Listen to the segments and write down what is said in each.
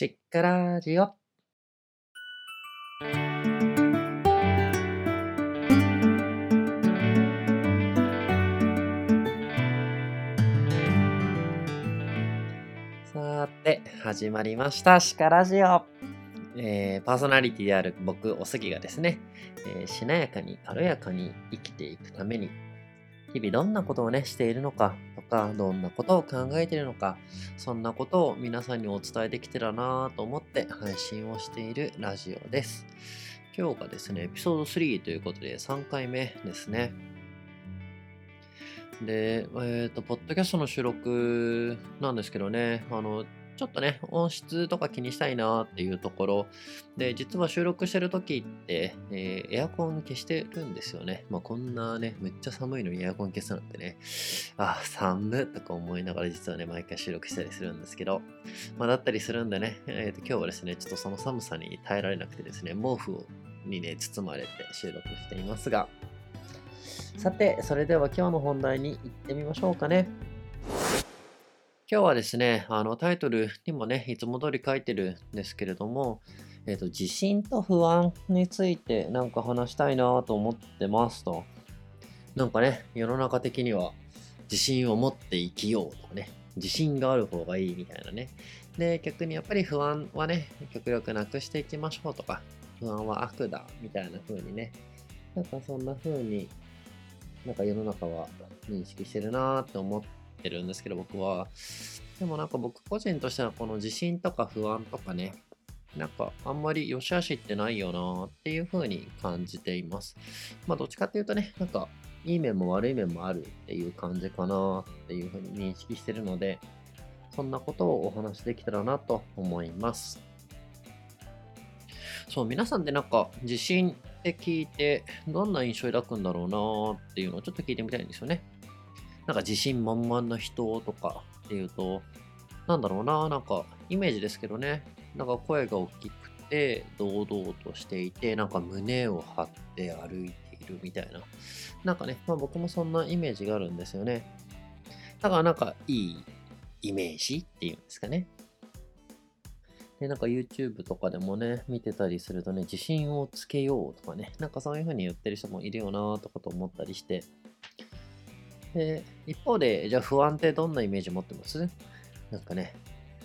しっからじよ。さて、始まりました。シカラジオ。えー、パーソナリティである僕、おすぎがですね、えー、しなやかに軽やかに生きていくために、日々どんなことをね、しているのかか、どんなことを考えているのか、そんなことを皆さんにお伝えできてたなと思って配信をしているラジオです。今日がですね、エピソード3ということで3回目ですね。で、えっ、ー、と、ポッドキャストの収録なんですけどね、あの、ちょっとね、音質とか気にしたいなっていうところで、実は収録してる時って、えー、エアコン消してるんですよね。まあこんなね、めっちゃ寒いのにエアコン消すなんてね、あ、寒とか思いながら実はね、毎回収録したりするんですけど、まあだったりするんでね、えー、と今日はですね、ちょっとその寒さに耐えられなくてですね、毛布にね、包まれて収録していますが、さて、それでは今日の本題に行ってみましょうかね。今日はですね、あのタイトルにもね、いつも通り書いてるんですけれども、えっ、ー、と、自信と不安についてなんか話したいなと思ってますと。なんかね、世の中的には自信を持って生きようとかね、自信がある方がいいみたいなね。で、逆にやっぱり不安はね、極力なくしていきましょうとか、不安は悪だみたいな風にね、なんかそんな風になんか世の中は認識してるなーって思ってってるんですけど、僕は。でもなんか僕個人としてはこの自信とか不安とかね、なんかあんまり良し悪しってないよなっていう風に感じています。まあどっちかっていうとね、なんかいい面も悪い面もあるっていう感じかなっていう風に認識してるので、そんなことをお話できたらなと思います。そう、皆さんでなんか自信って聞いてどんな印象を抱くんだろうなっていうのをちょっと聞いてみたいんですよね。なんか自信満々な人とかっていうと、なんだろうな、なんかイメージですけどね、なんか声が大きくて、堂々としていて、なんか胸を張って歩いているみたいな。なんかね、まあ僕もそんなイメージがあるんですよね。だからなんかいいイメージっていうんですかね。で、なんか YouTube とかでもね、見てたりするとね、自信をつけようとかね、なんかそういう風に言ってる人もいるよなとかと思ったりして、で、一方で、じゃあ不安ってどんなイメージ持ってます？なんかね、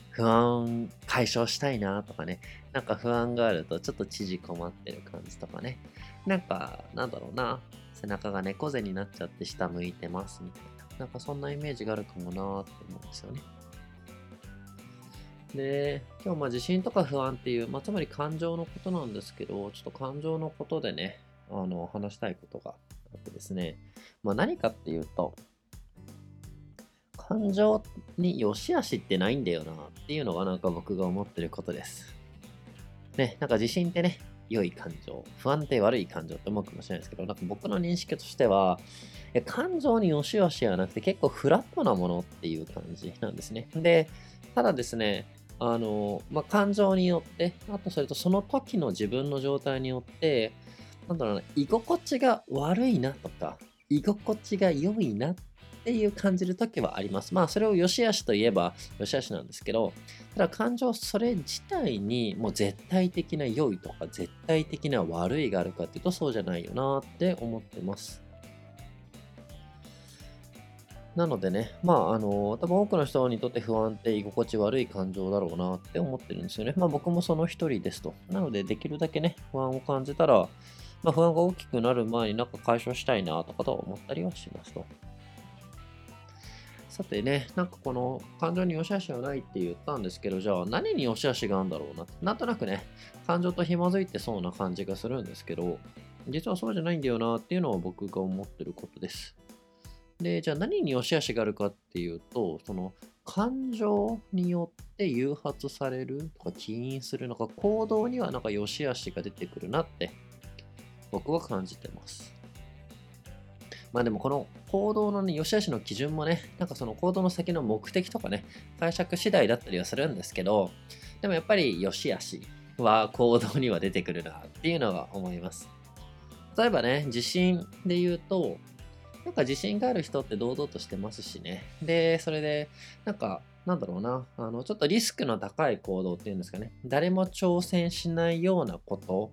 不安解消したいなとかね、なんか不安があるとちょっと縮こまってる感じとかね、なんか、なんだろうな、背中が猫背になっちゃって下向いてますみたいな、なんかそんなイメージがあるかもなって思うんですよね。で、今日まあ自信とか不安っていう、まあ、つまり感情のことなんですけど、ちょっと感情のことでね、あの、話したいことがですね、まあ、何かっていうと、感情に良し悪しってないんだよなっていうのがなんか僕が思ってることです。ね、なんか自信ってね、良い感情、不安って悪い感情って思うかもしれないですけど、なんか僕の認識としては、感情に良し悪しはなくて結構フラットなものっていう感じなんですね。で、ただですね、あの、まあ、感情によって、あとそれとその時の自分の状態によって、なんだろうな、居心地が悪いなとか、居心地が良いなっていう感じる時はあります。まあそれを良し悪しといえば良し悪しなんですけど、ただ感情それ自体にもう絶対的な良いとか絶対的な悪いがあるかっていうとそうじゃないよなって思ってます。なのでね、まあ、あの、多分多くの人にとって不安って居心地悪い感情だろうなって思ってるんですよね。まあ僕もその一人ですと。なので、できるだけね、不安を感じたら、まあ、不安が大きくなる前になんか解消したいなとかと思ったりはしますと。さてね、なんかこの感情に良し悪しはないって言ったんですけど、じゃあ何に良し悪しがあるんだろうななんとなくね、感情と紐づいてそうな感じがするんですけど、実はそうじゃないんだよなっていうのは僕が思ってることです。で、じゃあ何に良し悪しがあるかっていうと、その感情によって誘発されるとか起因するのか行動にはなんか良し悪しが出てくるなって僕は感じてます。まあでもこの行動のね、良し悪しの基準もね、なんかその行動の先の目的とかね、解釈次第だったりはするんですけど、でもやっぱり良し悪しは行動には出てくるなっていうのは思います。例えばね、自信で言うと、なんか自信がある人って堂々としてますしね。で、それで、なんかなんだろうな、あの、ちょっとリスクの高い行動っていうんですかね、誰も挑戦しないようなこと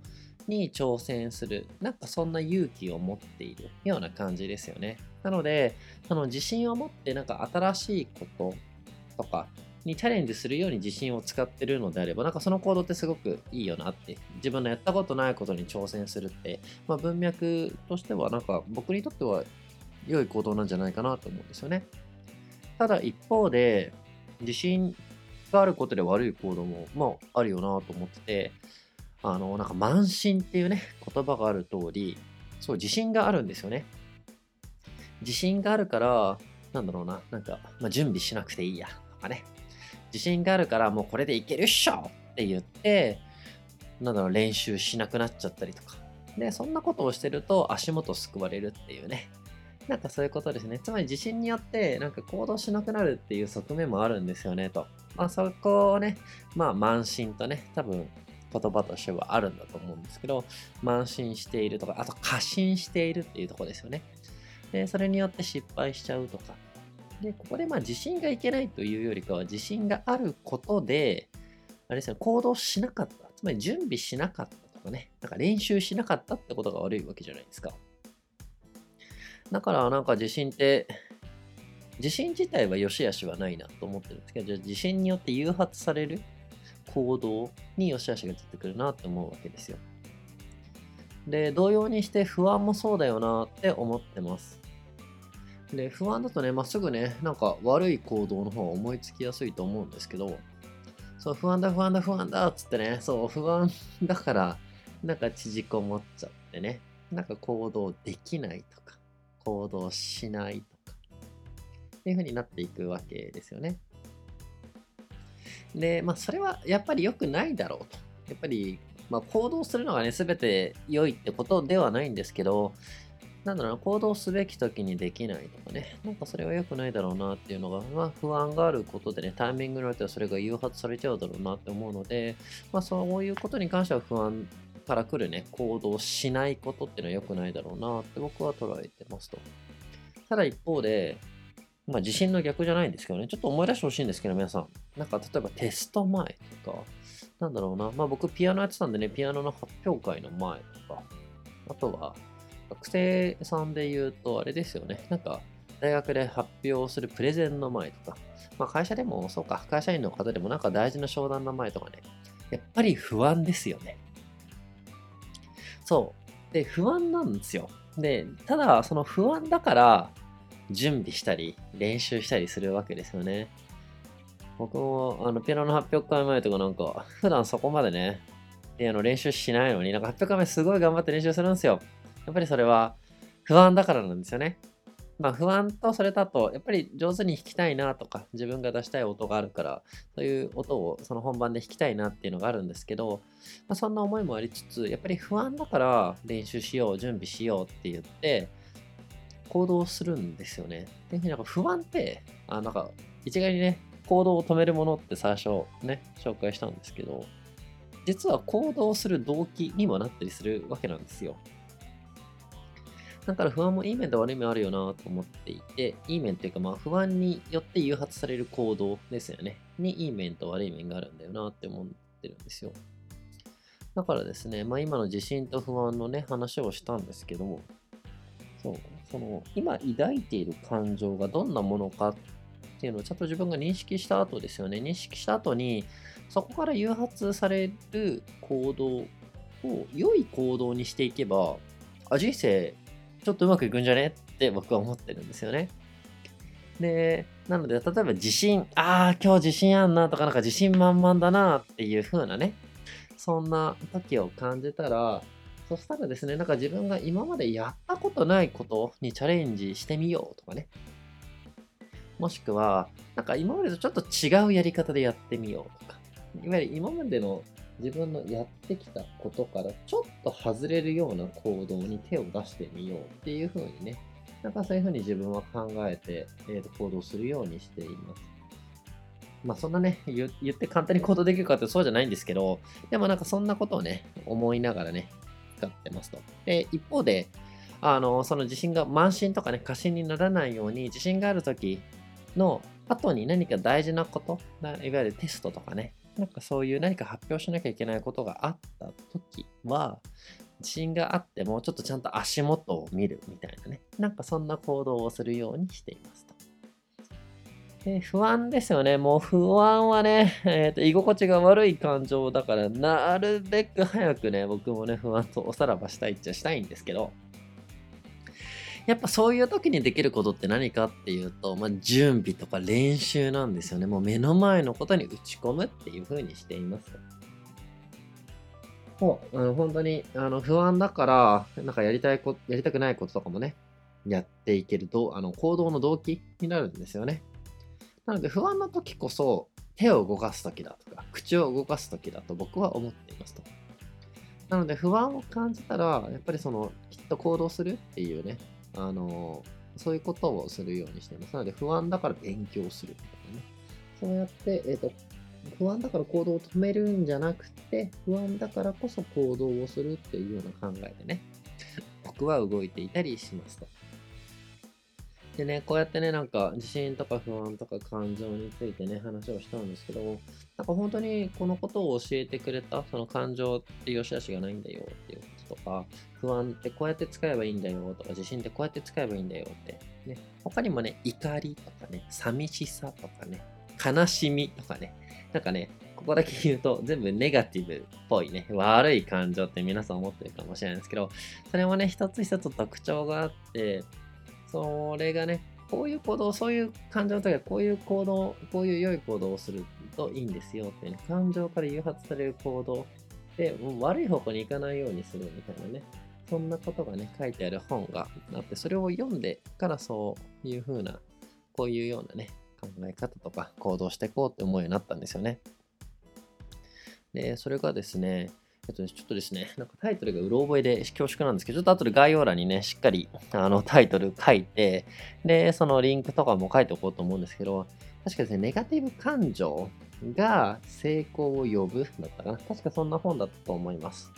に挑戦する、なんかそんな勇気を持っているような感じですよね。なので、その自信を持ってなんか新しいこととかにチャレンジするように自信を使ってるのであれば、なんかその行動ってすごくいいよなって、自分のやったことないことに挑戦するって、まあ、文脈としてはなんか僕にとっては良い行動なんじゃないかなと思うんですよね。ただ一方で、自信があることで悪い行動も、まあ、あるよなと思ってて、あの、なんか慢心っていうね、言葉がある通り、そう、自信があるんですよね。自信があるから、なんだろうな、なんか、まあ、準備しなくていいや、とかね。自信があるから、もうこれでいけるっしょって言って、なんだろう、練習しなくなっちゃったりとか。で、そんなことをしてると足元すくわれるっていうね。なんかそういうことですね。つまり地震によってなんか行動しなくなるっていう側面もあるんですよねと。まあそこをね、まあ慢心とね、多分言葉としてはあるんだと思うんですけど、慢心しているとか、あと過信しているっていうとこですよね。で、それによって失敗しちゃうとか。で、ここでまあ自信がいけないというよりかは、自信があることで、あれですね、行動しなかった。つまり準備しなかったとかね、なんか練習しなかったってことが悪いわけじゃないですか。だからなんか地震って、地震自体は良し悪しはないなと思ってるんですけど、じゃあ地震によって誘発される行動に良し悪しが出てくるなって思うわけですよ。で、同様にして不安もそうだよなって思ってます。で、不安だとね、まっすぐね、なんか悪い行動の方が思いつきやすいと思うんですけど、そう、不安だ、不安だ、不安だっつってね、そう、不安だから、なんか縮こもっちゃってね、なんか行動できないとか、行動しないとか、っていう風になっていくわけですよね。で、まあ、それはやっぱり良くないだろうと。やっぱり、まあ、行動するのがね、全て良いってことではないんですけど、なんだろうな、行動すべき時にできないとかね、なんかそれは良くないだろうなっていうのが、まあ不安があることでね、タイミングによってはそれが誘発されちゃうだろうなって思うので、まあそういうことに関しては不安から来るね、行動しないことっていうのは良くないだろうなって僕は捉えてますと。ただ一方で、まあ自信の逆じゃないんですけどね、ちょっと思い出してほしいんですけど、皆さん。なんか例えばテスト前とか、なんだろうな、まあ僕ピアノやってたんでね、ピアノの発表会の前とか、あとは学生さんで言うとあれですよね、なんか大学で発表するプレゼンの前とか、まあ会社でもそうか、会社員の方でもなんか大事な商談の前とかね、やっぱり不安ですよね。そう。で、不安なんですよ。で、ただ、その不安だから、準備したり、練習したりするわけですよね。僕も、あの、ピアノの発表会前とかなんか、普段そこまでね、ピアノ練習しないのに、なんか発表会前すごい頑張って練習するんですよ。やっぱりそれは不安だからなんですよね。まあ不安とそれだと、やっぱり上手に弾きたいなとか、自分が出したい音があるから、そういう音をその本番で弾きたいなっていうのがあるんですけど、まあ、そんな思いもありつつ、やっぱり不安だから練習しよう、準備しようって言って、行動するんですよね。で、なんか不安って、あなんか一概にね、行動を止めるものって最初ね、紹介したんですけど、実は行動する動機にもなったりするわけなんですよ。だから不安もいい面と悪い面あるよなと思っていて、いい面っていうかまあ不安によって誘発される行動ですよね。にいい面と悪い面があるんだよなって思ってるんですよ。だからですね、まあ今の自信と不安のね、話をしたんですけども、そう、その今抱いている感情がどんなものかっていうのをちゃんと自分が認識した後ですよね。認識した後に、そこから誘発される行動を良い行動にしていけば、あ、人生ちょっとうまくいくんじゃねって僕は思ってるんですよね。で、なので、例えば自信、ああ、今日自信あんなとか、なんか自信満々だなっていう風なね、そんな時を感じたら、そしたらですね、なんか自分が今までやったことないことにチャレンジしてみようとかね。もしくは、なんか今までとちょっと違うやり方でやってみようとか。いわゆる今までの自分のやってきたことからちょっと外れるような行動に手を出してみようっていう風にね、なんかそういう風に自分は考えて、えー、と行動するようにしています。まあそんなね言、言って簡単に行動できるかってそうじゃないんですけど、でもなんかそんなことをね、思いながらね、使ってますと。で、一方で、あの、その自信が慢心とかね、過信にならないように、自信がある時の後に何か大事なこと、いわゆるテストとかね、なんかそういう何か発表しなきゃいけないことがあった時は、自信があってもちょっとちゃんと足元を見るみたいなね、なんかそんな行動をするようにしていますと。で不安ですよね。もう不安はね、えーと、居心地が悪い感情だから、なるべく早くね、僕もね、不安とおさらばしたいっちゃしたいんですけど、やっぱそういう時にできることって何かっていうと、まあ、準備とか練習なんですよね。もう目の前のことに打ち込むっていう風にしています。もう、あの本当にあの不安だから、なんかやりたいこと、やりたくないこととかもね、やっていけると、あの行動の動機になるんですよね。なので不安な時こそ手を動かす時だとか、口を動かす時だと僕は思っていますと。なので不安を感じたら、やっぱりその、きっと行動するっていうね、あの、そういうことをするようにしています。なので、不安だから勉強するみたいなね。そうやって、えっ、ー、と、不安だから行動を止めるんじゃなくて、不安だからこそ行動をするっていうような考えでね、僕は動いていたりしますと。でね、こうやってね、なんか自信とか不安とか感情についてね、話をしたんですけども、なんか本当にこのことを教えてくれた、その感情って良し悪しがないんだよっていうこととか、不安ってこうやって使えばいいんだよとか、自信ってこうやって使えばいいんだよって、ね、他にもね、怒りとかね、寂しさとかね、悲しみとかね、なんかね、ここだけ言うと全部ネガティブっぽいね、悪い感情って皆さん思ってるかもしれないですけど、それもね、一つ一つ特徴があって、それがね、こういう行動、そういう感情の時はこういう行動、こういう良い行動をするといいんですよってね、感情から誘発される行動で、悪い方向に行かないようにするみたいなね、そんなことがね、書いてある本があって、それを読んでからそういう風な、こういうようなね、考え方とか行動していこうって思うようになったんですよね。で、それがですね、えっとね、ちょっとですね、なんかタイトルがうろ覚えで恐縮なんですけど、ちょっと後で概要欄にね、しっかりあのタイトル書いて、で、そのリンクとかも書いておこうと思うんですけど、確かですね、ネガティブ感情が成功を呼ぶだったかな。確かそんな本だったと思います。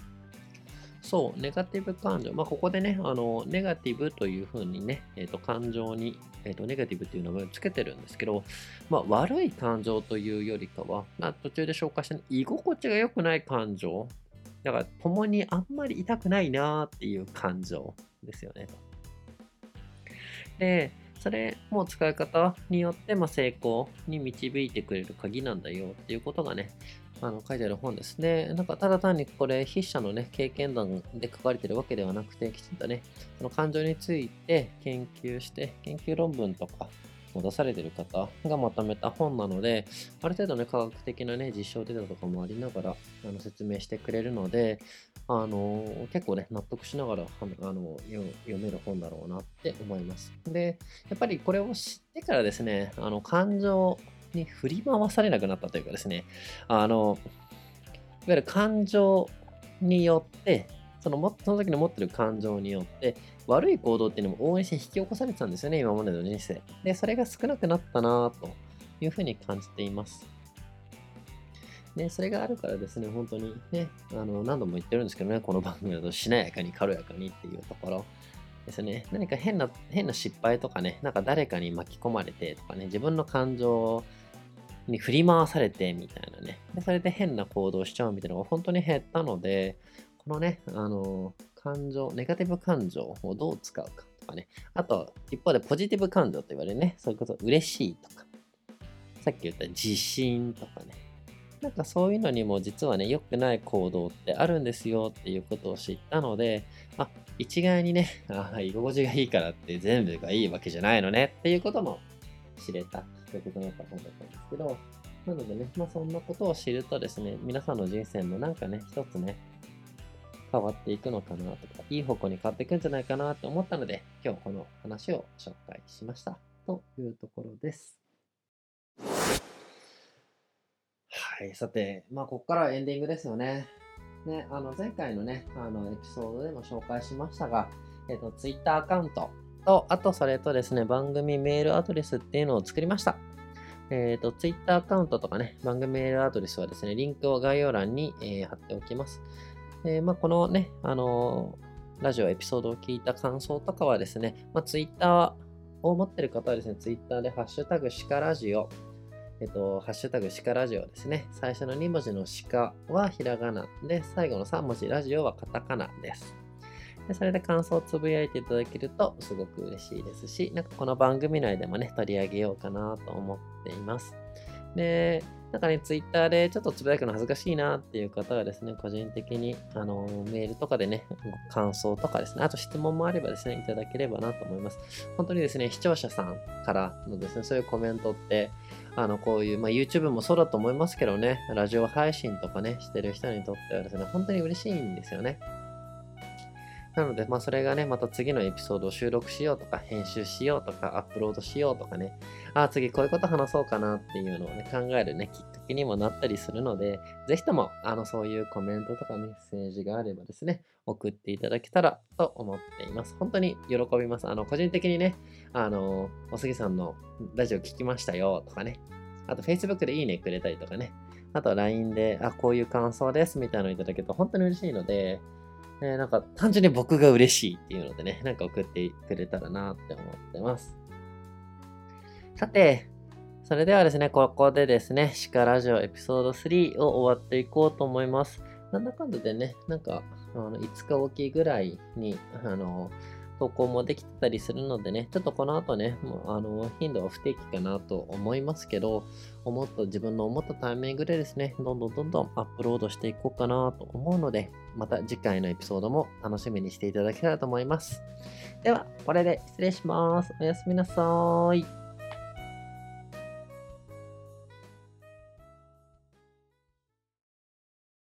そう、ネガティブ感情。まあ、ここでね、あの、ネガティブというふうにね、えっ、ー、と、感情に、えっ、ー、と、ネガティブっていう名前をつけてるんですけど、まあ、悪い感情というよりかは、まあ、途中で紹介した、ね、居心地が良くない感情。だから、共にあんまり痛くないなっていう感情ですよね。で、それも使い方によって、ま、成功に導いてくれる鍵なんだよっていうことがね、あの書いてある本ですね。なんかただ単にこれ筆者のね、経験談で書かれてるわけではなくて、きちんとね、その感情について研究して、研究論文とかを出されてる方がまとめた本なので、ある程度ね、科学的なね、実証データとかもありながらあの説明してくれるので、あの結構ね、納得しながらあの読める本だろうなって思います。で、やっぱりこれを知ってからですね、あの感情に振り回されなくなったというかですね、あの、いわゆる感情によって、そのもその時に持ってる感情によって、悪い行動っていうのも応援して引き起こされてたんですよね、今までの人生。で、それが少なくなったなというふうに感じています。で、それがあるからですね、本当にね、あの何度も言ってるんですけどね、この番組だとしなやかに軽やかにっていうところ。ですね。何か変な、変な失敗とかね、なんか誰かに巻き込まれてとかね、自分の感情に振り回されてみたいなね。でそれで変な行動しちゃうみたいなのが本当に減ったので、このね、あの、感情、ネガティブ感情をどう使うかとかね。あと、一方でポジティブ感情と言われるね、そういうこと、嬉しいとか、さっき言った自信とかね。なんかそういうのにも実はね、良くない行動ってあるんですよっていうことを知ったので、あ、一概にね、あ居心地がいいからって全部がいいわけじゃないのねっていうことも知れたそういうことになった本だったんですけど、なのでね、まあそんなことを知るとですね、皆さんの人生もなんかね、一つね、変わっていくのかなとか、いい方向に変わっていくんじゃないかなと思ったので、今日この話を紹介しました。というところです。はい、さて、まあここからエンディングですよね。ね、あの前回のね、あのエピソードでも紹介しましたが、えっ、と、Twitter アカウント、と、あとそれとですね、番組メールアドレスっていうのを作りました。えっ、ー、と、Twitter アカウントとかね、番組メールアドレスはですね、リンクを概要欄に、えー、貼っておきます。えー、まあ、このね、あのラジオエピソードを聞いた感想とかはですね、まあ、Twitter を持ってる方はですね、Twitter でハッシュタグシカラジオ、えっと、ハッシュタグシカラジオですね。最初の2文字のシカはひらがなで、最後の3文字ラジオはカタカナです。でそれで感想をつぶやいていただけるとすごく嬉しいですし、なんかこの番組内でもね、取り上げようかなと思っています。で、なんかね、ツイッターでちょっとつぶやくの恥ずかしいなっていう方はですね、個人的に、あの、メールとかでね、感想とかですね、あと質問もあればですね、いただければなと思います。本当にですね、視聴者さんからのですね、そういうコメントって、あの、こういう、まあ、YouTube もそうだと思いますけどね、ラジオ配信とかね、してる人にとってはですね、本当に嬉しいんですよね。なので、まあ、それがね、また次のエピソードを収録しようとか、編集しようとか、アップロードしようとかね、ああ、次こういうこと話そうかなっていうのをね、考えるね、きっかけにもなったりするので、ぜひとも、あの、そういうコメントとかメッセージがあればですね、送っていただけたらと思っています。本当に喜びます。あの、個人的にね、あの、おすぎさんのラジオ聞きましたよとかね、あと Facebook でいいねくれたりとかね、あと LINE で、あ、こういう感想ですみたいなのをいただけると本当に嬉しいので、えー、なんか単純に僕が嬉しいっていうのでね、なんか送ってくれたらなって思ってます。さて、それではですね、ここでですね、鹿ラジオエピソード3を終わっていこうと思います。なんだかんだでね、なんか、あの5日おきぐらいに、あの、投稿もできてたりするのでね、ちょっとこの後ね、もうあの頻度は不定期かなと思いますけど、もっと自分の思ったタイミングでですね、どんどんどんどんアップロードしていこうかなと思うので、また次回のエピソードも楽しみにしていただけたらと思います。では、これで失礼します。おやすみなさーい。